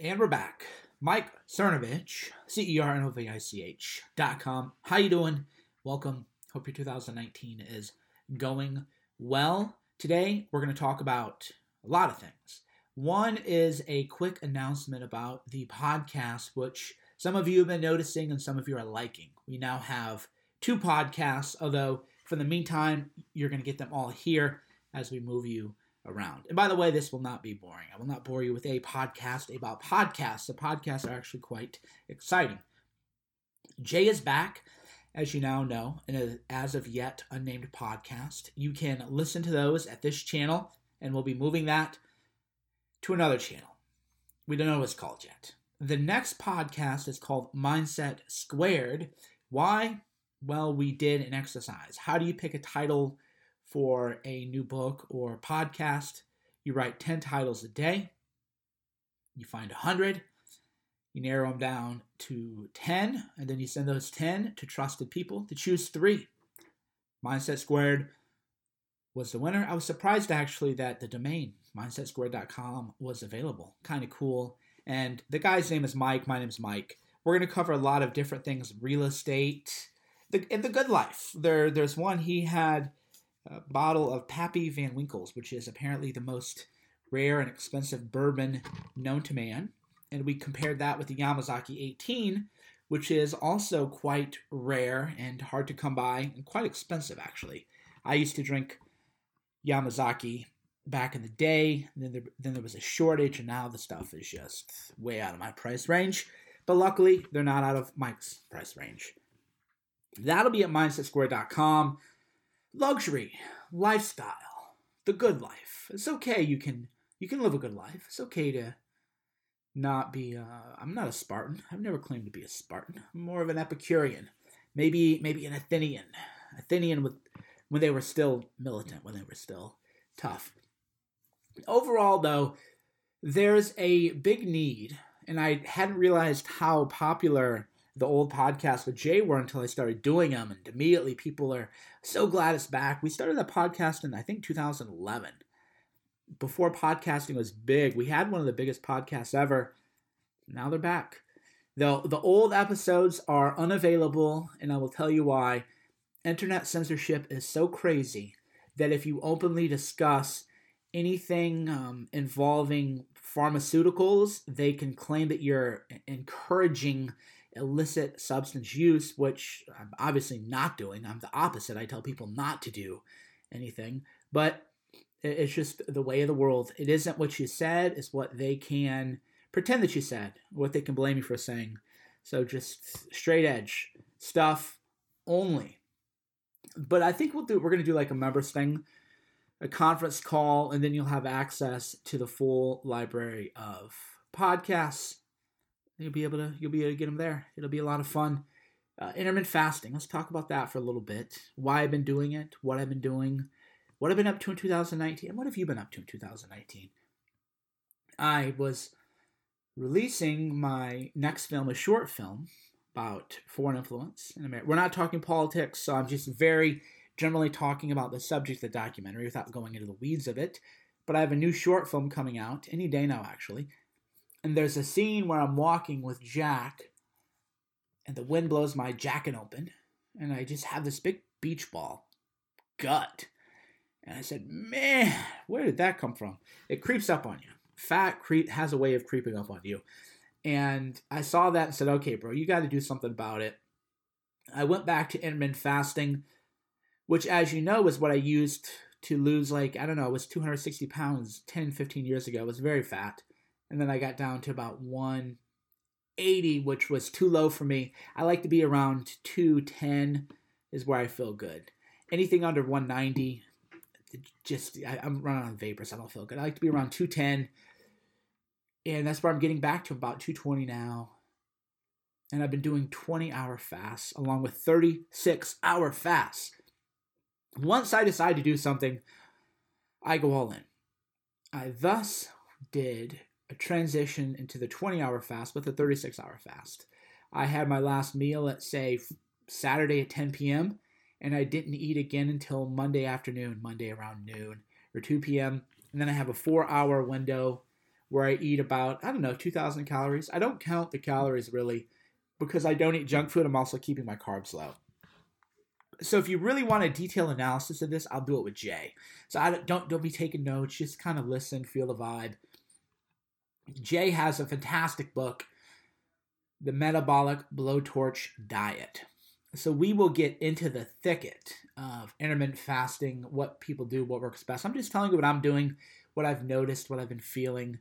And we're back. Mike Cernovich, C-E-R-N-O-V-I-C-H dot com. How you doing? Welcome. Hope your 2019 is going well. Today, we're going to talk about a lot of things. One is a quick announcement about the podcast, which some of you have been noticing and some of you are liking. We now have two podcasts, although for the meantime, you're going to get them all here as we move you around. And by the way, this will not be boring. I will not bore you with a podcast about podcasts. The podcasts are actually quite exciting. Jay is back, as you now know, in a as of yet unnamed podcast. You can listen to those at this channel, and we'll be moving that to another channel. We don't know what it's called yet. The next podcast is called Mindset Squared. Why? Well, we did an exercise. How do you pick a title for a new book or podcast. You write 10 titles a day. You find 100. You narrow them down to 10, and then you send those 10 to trusted people to choose three. Mindset Squared was the winner. I was surprised actually that the domain mindsetsquared.com was available. Kind of cool. And the guy's name is Mike. My name is Mike. We're going to cover a lot of different things real estate, the, and the good life. There, There's one he had bottle of Pappy Van Winkle's, which is apparently the most rare and expensive bourbon known to man. And we compared that with the Yamazaki 18, which is also quite rare and hard to come by and quite expensive, actually. I used to drink Yamazaki back in the day. Then there, then there was a shortage, and now the stuff is just way out of my price range. But luckily, they're not out of Mike's price range. That'll be at mindsetsquared.com luxury, lifestyle, the good life. It's okay. You can you can live a good life. It's okay to not be. Uh, I'm not a Spartan. I've never claimed to be a Spartan. I'm more of an Epicurean. Maybe maybe an Athenian. Athenian with when they were still militant, when they were still tough. Overall, though, there's a big need, and I hadn't realized how popular the old podcast with Jay were until I started doing them, and immediately people are so glad it's back. We started the podcast in I think 2011. Before podcasting was big, we had one of the biggest podcasts ever. Now they're back. The the old episodes are unavailable, and I will tell you why. Internet censorship is so crazy that if you openly discuss anything um, involving pharmaceuticals, they can claim that you're encouraging illicit substance use, which I'm obviously not doing. I'm the opposite. I tell people not to do anything. But it's just the way of the world. It isn't what you said, it's what they can pretend that you said, what they can blame you for saying. So just straight edge stuff only. But I think we'll do we're gonna do like a members thing, a conference call, and then you'll have access to the full library of podcasts You'll be able to you'll be able to get them there. It'll be a lot of fun. Uh, intermittent fasting. Let's talk about that for a little bit. Why I've been doing it, what I've been doing, what I've been up to in 2019, and what have you been up to in 2019? I was releasing my next film, a short film about foreign influence in America. We're not talking politics, so I'm just very generally talking about the subject of the documentary without going into the weeds of it. But I have a new short film coming out any day now, actually, and there's a scene where I'm walking with Jack, and the wind blows my jacket open, and I just have this big beach ball gut. And I said, man, where did that come from? It creeps up on you. Fat creep has a way of creeping up on you. And I saw that and said, okay, bro, you got to do something about it. I went back to intermittent fasting, which, as you know, is what I used to lose, like, I don't know, it was 260 pounds 10, 15 years ago. I was very fat and then I got down to about 180, which was too low for me. I like to be around 210 is where I feel good. Anything under 190, just I, am running on vapors. I don't feel good. I like to be around 210, and that's where I'm getting back to about 220 now. And I've been doing 20 hour fasts along with 36 hour fasts. Once I decide to do something, I go all in. I thus did transition into the 20 hour fast but the 36 hour fast. I had my last meal at, say, Saturday at 10 p.m., and I didn't eat again until Monday afternoon, Monday around noon or 2 p.m. And then I have a four hour window where I eat about, I don't know, 2,000 calories. I don't count the calories really because I don't eat junk food. I'm also keeping my carbs low. So if you really want a detailed analysis of this, I'll do it with Jay. So I don't don't, don't be taking notes. Just kind of listen, feel the vibe. Jay has a fantastic book, The Metabolic Blowtorch Diet. So we will get into the thicket of intermittent fasting, what people do, what works best. I'm just telling you what I'm doing, what I've noticed, what I've been feeling.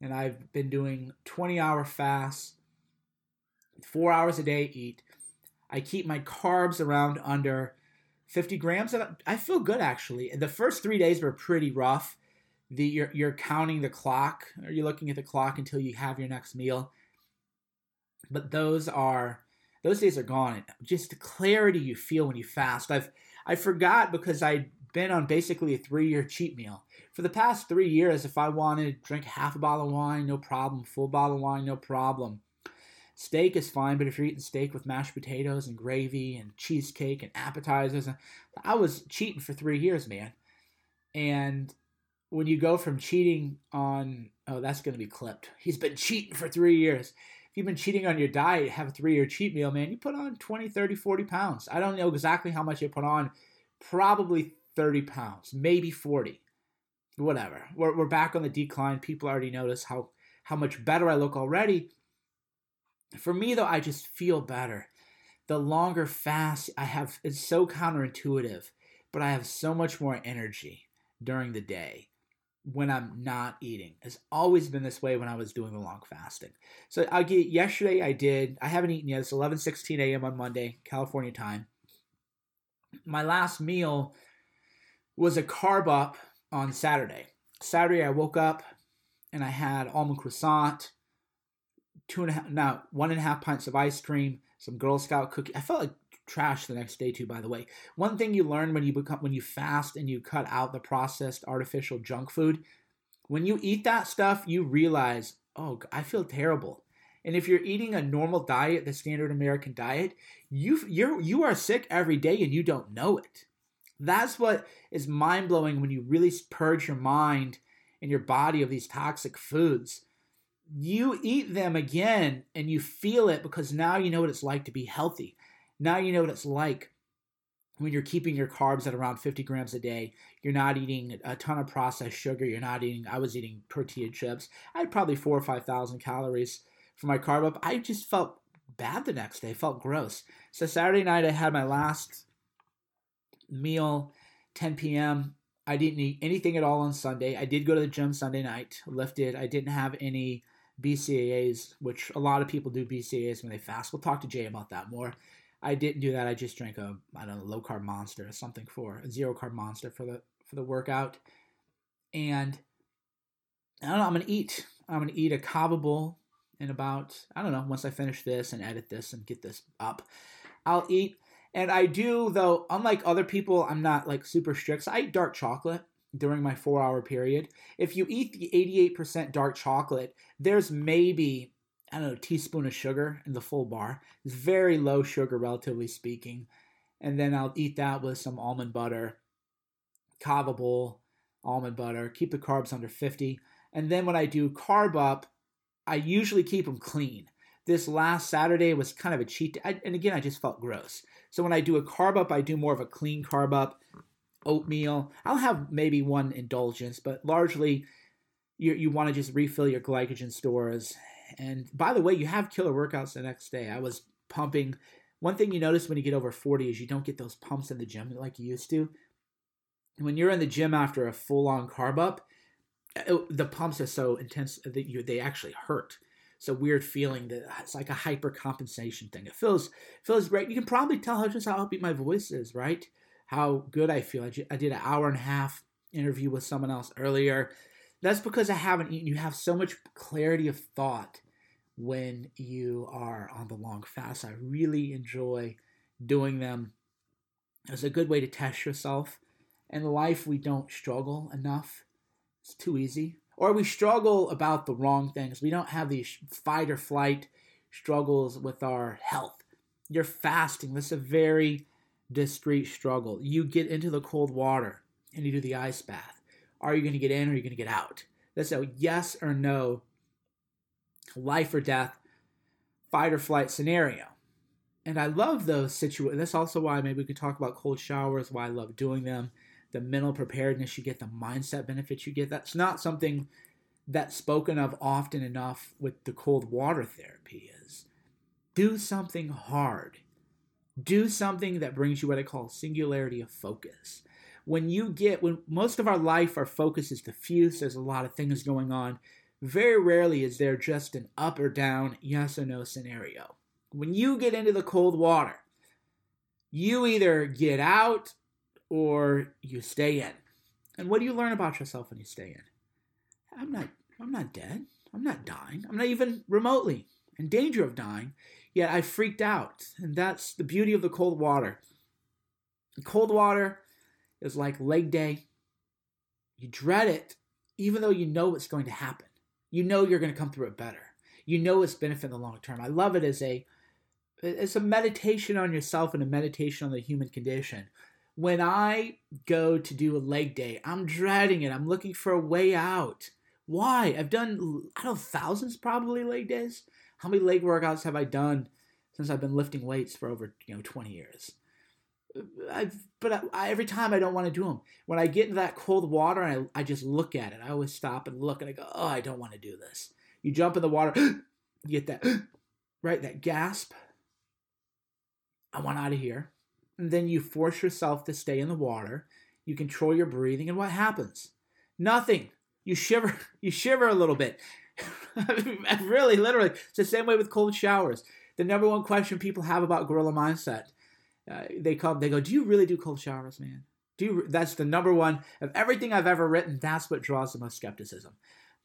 And I've been doing 20 hour fasts, four hours a day eat. I keep my carbs around under 50 grams, and I feel good actually. The first three days were pretty rough. The you're, you're counting the clock, or you're looking at the clock until you have your next meal. But those are those days are gone. Just the clarity you feel when you fast. I've I forgot because I'd been on basically a three year cheat meal. For the past three years, if I wanted to drink half a bottle of wine, no problem. Full bottle of wine, no problem. Steak is fine, but if you're eating steak with mashed potatoes and gravy and cheesecake and appetizers, I was cheating for three years, man. And when you go from cheating on, oh, that's going to be clipped. He's been cheating for three years. If you've been cheating on your diet, have a three year cheat meal, man, you put on 20, 30, 40 pounds. I don't know exactly how much you put on. Probably 30 pounds, maybe 40. Whatever. We're, we're back on the decline. People already notice how, how much better I look already for me, though, I just feel better. The longer fast I have, it's so counterintuitive, but I have so much more energy during the day when I'm not eating. It's always been this way when I was doing the long fasting. So I get yesterday I did. I haven't eaten yet. It's 11:16 a.m. on Monday, California time. My last meal was a carb up on Saturday. Saturday I woke up and I had almond croissant, two and a half, now one and a half pints of ice cream, some Girl Scout cookie. I felt like trash the next day too. By the way, one thing you learn when you become when you fast and you cut out the processed artificial junk food, when you eat that stuff, you realize, oh, I feel terrible. And if you're eating a normal diet, the standard American diet, you you're you are sick every day and you don't know it. That's what is mind blowing when you really purge your mind and your body of these toxic foods you eat them again and you feel it because now you know what it's like to be healthy. Now you know what it's like when you're keeping your carbs at around 50 grams a day. You're not eating a ton of processed sugar. You're not eating, I was eating tortilla chips. I had probably four or 5,000 calories for my carb up. I just felt bad the next day, felt gross. So Saturday night, I had my last meal, 10 p.m. I didn't eat anything at all on Sunday. I did go to the gym Sunday night, lifted. I didn't have any BCAAs, which a lot of people do BCAAs when they fast. We'll talk to Jay about that more. I didn't do that. I just drank a I don't know low carb monster or something for a zero carb monster for the for the workout. And I don't know. I'm gonna eat. I'm gonna eat a Cava bowl in about I don't know. Once I finish this and edit this and get this up, I'll eat. And I do though. Unlike other people, I'm not like super strict. So I eat dark chocolate during my four hour period. If you eat the 88% dark chocolate, there's maybe, I don't know, teaspoon of sugar in the full bar. It's very low sugar, relatively speaking. And then I'll eat that with some almond butter, Cava bowl, almond butter, keep the carbs under 50. And then when I do carb up, I usually keep them clean. This last Saturday was kind of a cheat. I, and again, I just felt gross. So when I do a carb up, I do more of a clean carb up oatmeal. I'll have maybe one indulgence, but largely you, you want to just refill your glycogen stores. And by the way, you have killer workouts the next day. I was pumping. One thing you notice when you get over 40 is you don't get those pumps in the gym like you used to. When you're in the gym after a full on carb up, uh, the pumps are so intense that you, they actually hurt. It's a weird feeling that it's like a hyper compensation thing. It feels feels great. You can probably tell how just how upbeat my voice is, right? how good I feel. I did an hour and a half interview with someone else earlier. That's because I haven't eaten. You have so much clarity of thought when you are on the long fast. I really enjoy doing them. It's a good way to test yourself. In life, we don't struggle enough. It's too easy. Or we struggle about the wrong things. We don't have these fight or flight struggles with our health. You're fasting. This is a very discreet struggle. You get into the cold water and you do the ice bath. Are you going to get in or are you going to get out? That's a yes or no, life or death, fight or flight scenario. And I love those situations. That's also why maybe we could talk about cold showers, why I love doing them, the mental preparedness you get, the mindset benefits you get. That's not something that's spoken of often enough with the cold water therapy is do something hard. Do something that brings you what I call singularity of focus. When you get, when most of our life, our focus is diffuse, there's a lot of things going on. Very rarely is there just an up or down, yes or no scenario. When you get into the cold water, you either get out or you stay in. And what do you learn about yourself when you stay in? I'm not I'm not dead. I'm not dying. I'm not even remotely in danger of dying. Yet I freaked out. And that's the beauty of the cold water. Cold water is like leg day. You dread it, even though you know what's going to happen. You know you're going to come through it better. You know it's benefit in the long term. I love it as a it's a meditation on yourself and a meditation on the human condition. When I go to do a leg day, I'm dreading it. I'm looking for a way out. Why? I've done, I don't know, thousands probably leg days. How many leg workouts have I done since I've been lifting weights for over, you know, 20 years? I've, but I, I, every time I don't want to do them. When I get into that cold water, I, I just look at it. I always stop and look and I go, oh, I don't want to do this. You jump in the water, you get that, right, that gasp. I want out of here. And then you force yourself to stay in the water. You control your breathing, and what happens? Nothing you shiver you shiver a little bit really literally it's the same way with cold showers the number one question people have about gorilla mindset uh, they come they go do you really do cold showers man do you, that's the number one of everything i've ever written that's what draws the most skepticism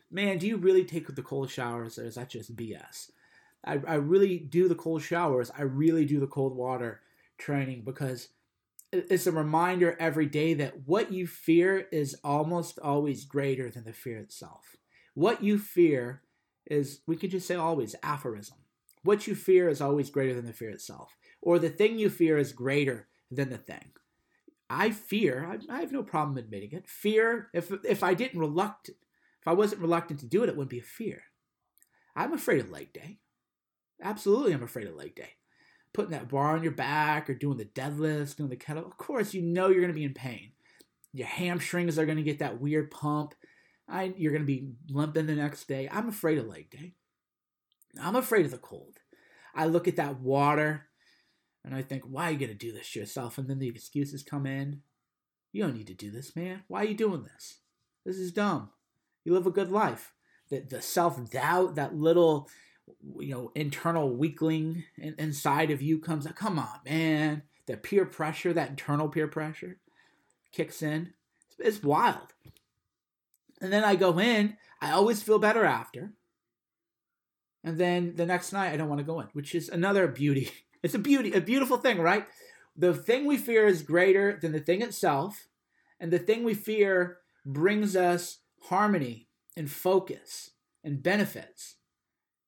man do you really take the cold showers or is that just bs I, I really do the cold showers i really do the cold water training because it's a reminder every day that what you fear is almost always greater than the fear itself. What you fear is, we could just say always, aphorism. What you fear is always greater than the fear itself. Or the thing you fear is greater than the thing. I fear, I, I have no problem admitting it. Fear, if, if I didn't reluctant, if I wasn't reluctant to do it, it wouldn't be a fear. I'm afraid of leg day. Absolutely, I'm afraid of leg day putting that bar on your back or doing the deadlifts, doing the kettle, of course you know you're going to be in pain. Your hamstrings are going to get that weird pump. I, you're going to be limping the next day. I'm afraid of leg day. I'm afraid of the cold. I look at that water and I think, why are you going to do this to yourself? And then the excuses come in. You don't need to do this, man. Why are you doing this? This is dumb. You live a good life. The, the self doubt, that little you know internal weakling in, inside of you comes out come on man the peer pressure that internal peer pressure kicks in it's, it's wild and then i go in i always feel better after and then the next night i don't want to go in which is another beauty it's a beauty a beautiful thing right the thing we fear is greater than the thing itself and the thing we fear brings us harmony and focus and benefits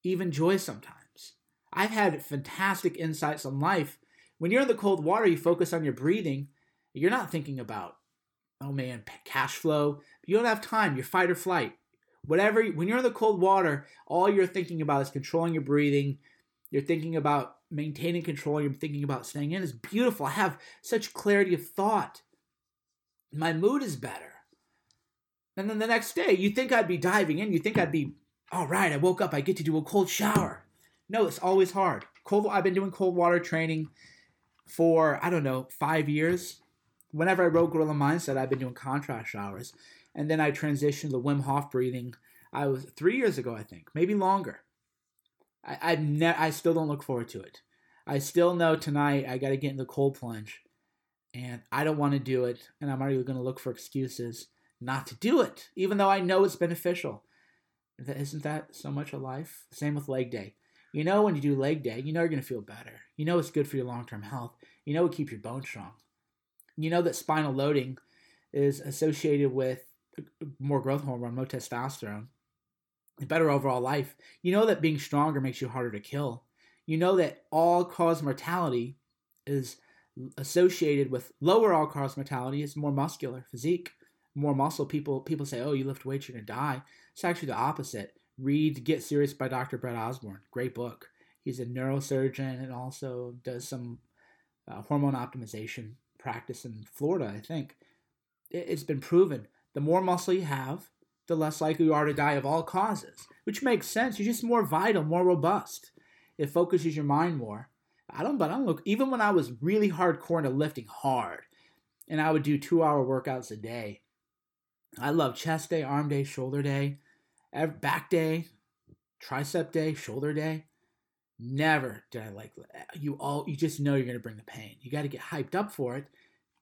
even joy sometimes. I've had fantastic insights on life. When you're in the cold water, you focus on your breathing. You're not thinking about, oh man, cash flow. You don't have time. You're fight or flight. Whatever, when you're in the cold water, all you're thinking about is controlling your breathing. You're thinking about maintaining control. You're thinking about staying in. is beautiful. I have such clarity of thought. My mood is better. And then the next day, you think I'd be diving in. You think I'd be all right, I woke up, I get to do a cold shower. No, it's always hard. Cold. I've been doing cold water training for I don't know five years. Whenever I wrote Gorilla Mindset, I've been doing contrast showers, and then I transitioned to Wim Hof breathing. I was three years ago, I think, maybe longer. I I, ne- I still don't look forward to it. I still know tonight I got to get in the cold plunge, and I don't want to do it, and I'm already going to look for excuses not to do it, even though I know it's beneficial. Isn't that so much a life? Same with leg day. You know, when you do leg day, you know you're going to feel better. You know it's good for your long term health. You know it keeps your bones strong. You know that spinal loading is associated with uh, more growth hormone, more testosterone, better overall life. You know that being stronger makes you harder to kill. You know that all cause mortality is associated with lower all cause mortality is more muscular physique, more muscle. People people say, oh, you lift weights, you're gonna die. It's actually the opposite. Read Get Serious by Dr. Brett Osborn. Great book. He's a neurosurgeon and also does some uh, hormone optimization practice in Florida, I think. It's been proven the more muscle you have, the less likely you are to die of all causes, which makes sense. You're just more vital, more robust. It focuses your mind more. I don't, but I don't look, even when I was really hardcore into lifting hard, and I would do two hour workouts a day, I love chest day, arm day, shoulder day, back day, tricep day, shoulder day. Never did I like you all. You just know you're going to bring the pain. You got to get hyped up for it,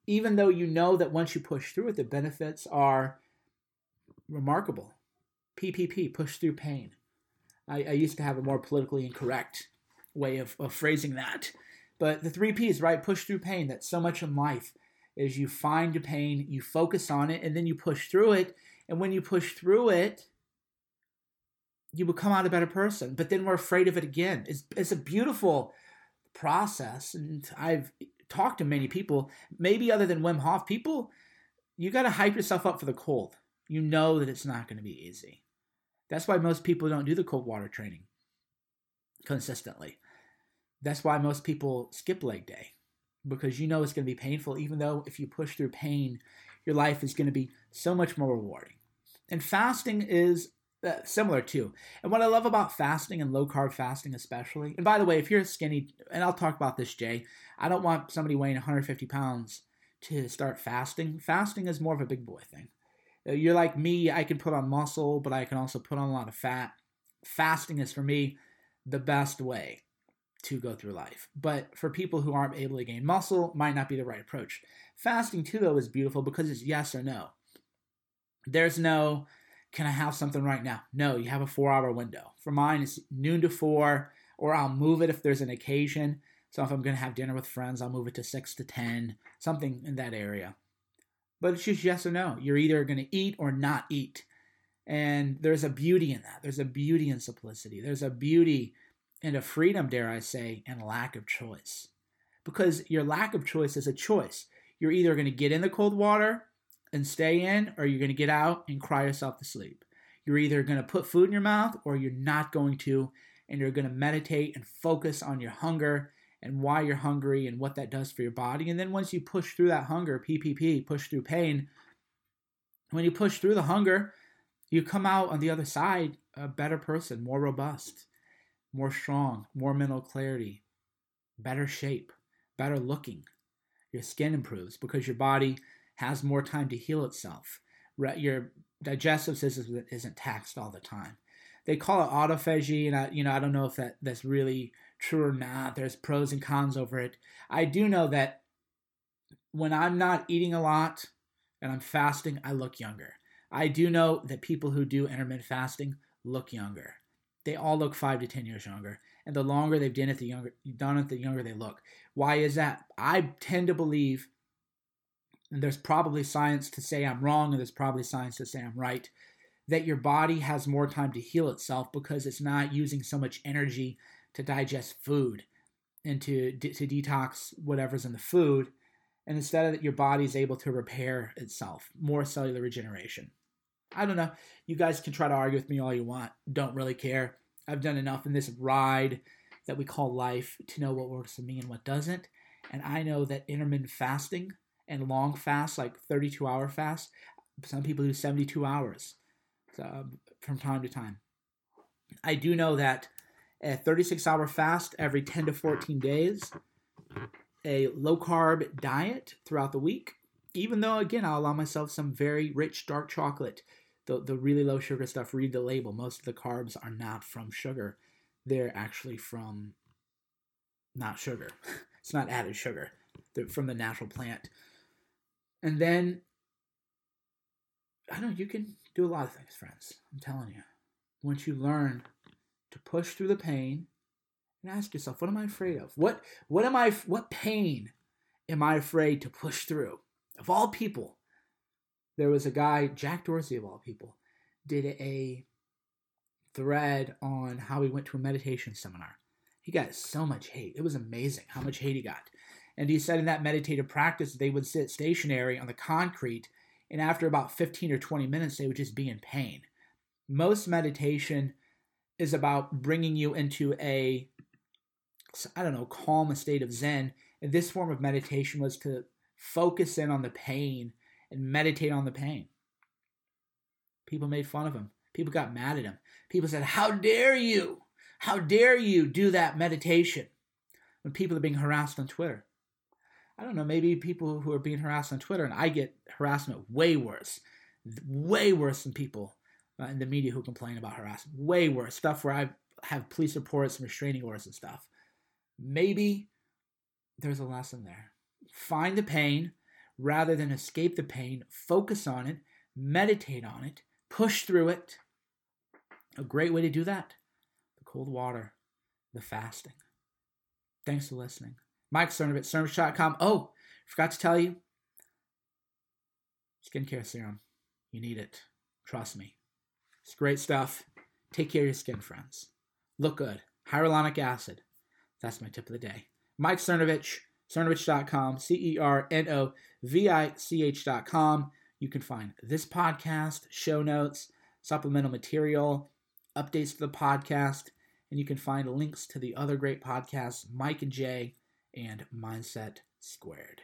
even though you know that once you push through it, the benefits are remarkable. PPP, push through pain. I, I used to have a more politically incorrect way of, of phrasing that, but the three P's, right? Push through pain. That's so much in life. Is you find the pain, you focus on it, and then you push through it. And when you push through it, you will come out a better person. But then we're afraid of it again. It's, it's a beautiful process. And I've talked to many people, maybe other than Wim Hof, people, you got to hype yourself up for the cold. You know that it's not going to be easy. That's why most people don't do the cold water training consistently. That's why most people skip leg day because you know it's going to be painful, even though if you push through pain, your life is going to be so much more rewarding. And fasting is uh, similar too. And what I love about fasting and low carb fasting, especially, and by the way, if you're skinny, and I'll talk about this, Jay, I don't want somebody weighing 150 pounds to start fasting. Fasting is more of a big boy thing. You're like me, I can put on muscle, but I can also put on a lot of fat. Fasting is for me the best way to go through life. But for people who aren't able to gain muscle, might not be the right approach. Fasting too though is beautiful because it's yes or no. There's no can I have something right now? No, you have a four hour window. For mine, it's noon to four, or I'll move it if there's an occasion. So if I'm going to have dinner with friends, I'll move it to six to 10, something in that area. But it's just yes or no. You're either going to eat or not eat. And there's a beauty in that. There's a beauty in simplicity. There's a beauty and a freedom, dare I say, and lack of choice. Because your lack of choice is a choice. You're either going to get in the cold water and stay in, or you're going to get out and cry yourself to sleep. You're either going to put food in your mouth or you're not going to, and you're going to meditate and focus on your hunger and why you're hungry and what that does for your body. And then once you push through that hunger, PPP, push through pain, when you push through the hunger, you come out on the other side a better person, more robust, more strong, more mental clarity, better shape, better looking. Your skin improves because your body has more time to heal itself. Your digestive system isn't taxed all the time. They call it autophagy, and I, you know, I don't know if that that's really true or not. There's pros and cons over it. I do know that when I'm not eating a lot and I'm fasting, I look younger. I do know that people who do intermittent fasting look younger. They all look five to ten years younger, and the longer they've done it, the younger done it, the younger they look. Why is that? I tend to believe and there's probably science to say I'm wrong, and there's probably science to say I'm right, that your body has more time to heal itself because it's not using so much energy to digest food and to, to detox whatever's in the food. And instead of that, your body is able to repair itself, more cellular regeneration. I don't know. You guys can try to argue with me all you want. Don't really care. I've done enough in this ride that we call life to know what works for me and what doesn't. And I know that intermittent fasting and long fasts, like 32 hour fasts. Some people do 72 hours from time to time. I do know that a 36 hour fast every 10 to 14 days, a low carb diet throughout the week, even though, again, I'll allow myself some very rich dark chocolate, the, the really low sugar stuff. Read the label. Most of the carbs are not from sugar, they're actually from not sugar. it's not added sugar, they're from the natural plant. And then, I don't know, you can do a lot of things, friends. I'm telling you. Once you learn to push through the pain and ask yourself, what am I afraid of? What, what am I, what pain am I afraid to push through? Of all people, there was a guy, Jack Dorsey of all people, did a thread on how he went to a meditation seminar. He got so much hate. It was amazing how much hate he got. And he said in that meditative practice, they would sit stationary on the concrete, and after about 15 or 20 minutes, they would just be in pain. Most meditation is about bringing you into a, I don't know, calm a state of Zen. And this form of meditation was to focus in on the pain and meditate on the pain. People made fun of him. People got mad at him. People said, How dare you? How dare you do that meditation? When people are being harassed on Twitter. I don't know, maybe people who are being harassed on Twitter, and I get harassment way worse, way worse than people uh, in the media who complain about harassment. Way worse. Stuff where I have police reports and restraining orders and stuff. Maybe there's a lesson there. Find the pain rather than escape the pain, focus on it, meditate on it, push through it. A great way to do that the cold water, the fasting. Thanks for listening. Mike Cernovich, Cernovich.com. Oh, forgot to tell you skincare serum. You need it. Trust me. It's great stuff. Take care of your skin, friends. Look good. Hyaluronic acid. That's my tip of the day. Mike Cernovich, Cernovich.com, C E R N O V I C H.com. You can find this podcast, show notes, supplemental material, updates to the podcast, and you can find links to the other great podcasts, Mike and Jay and Mindset Squared.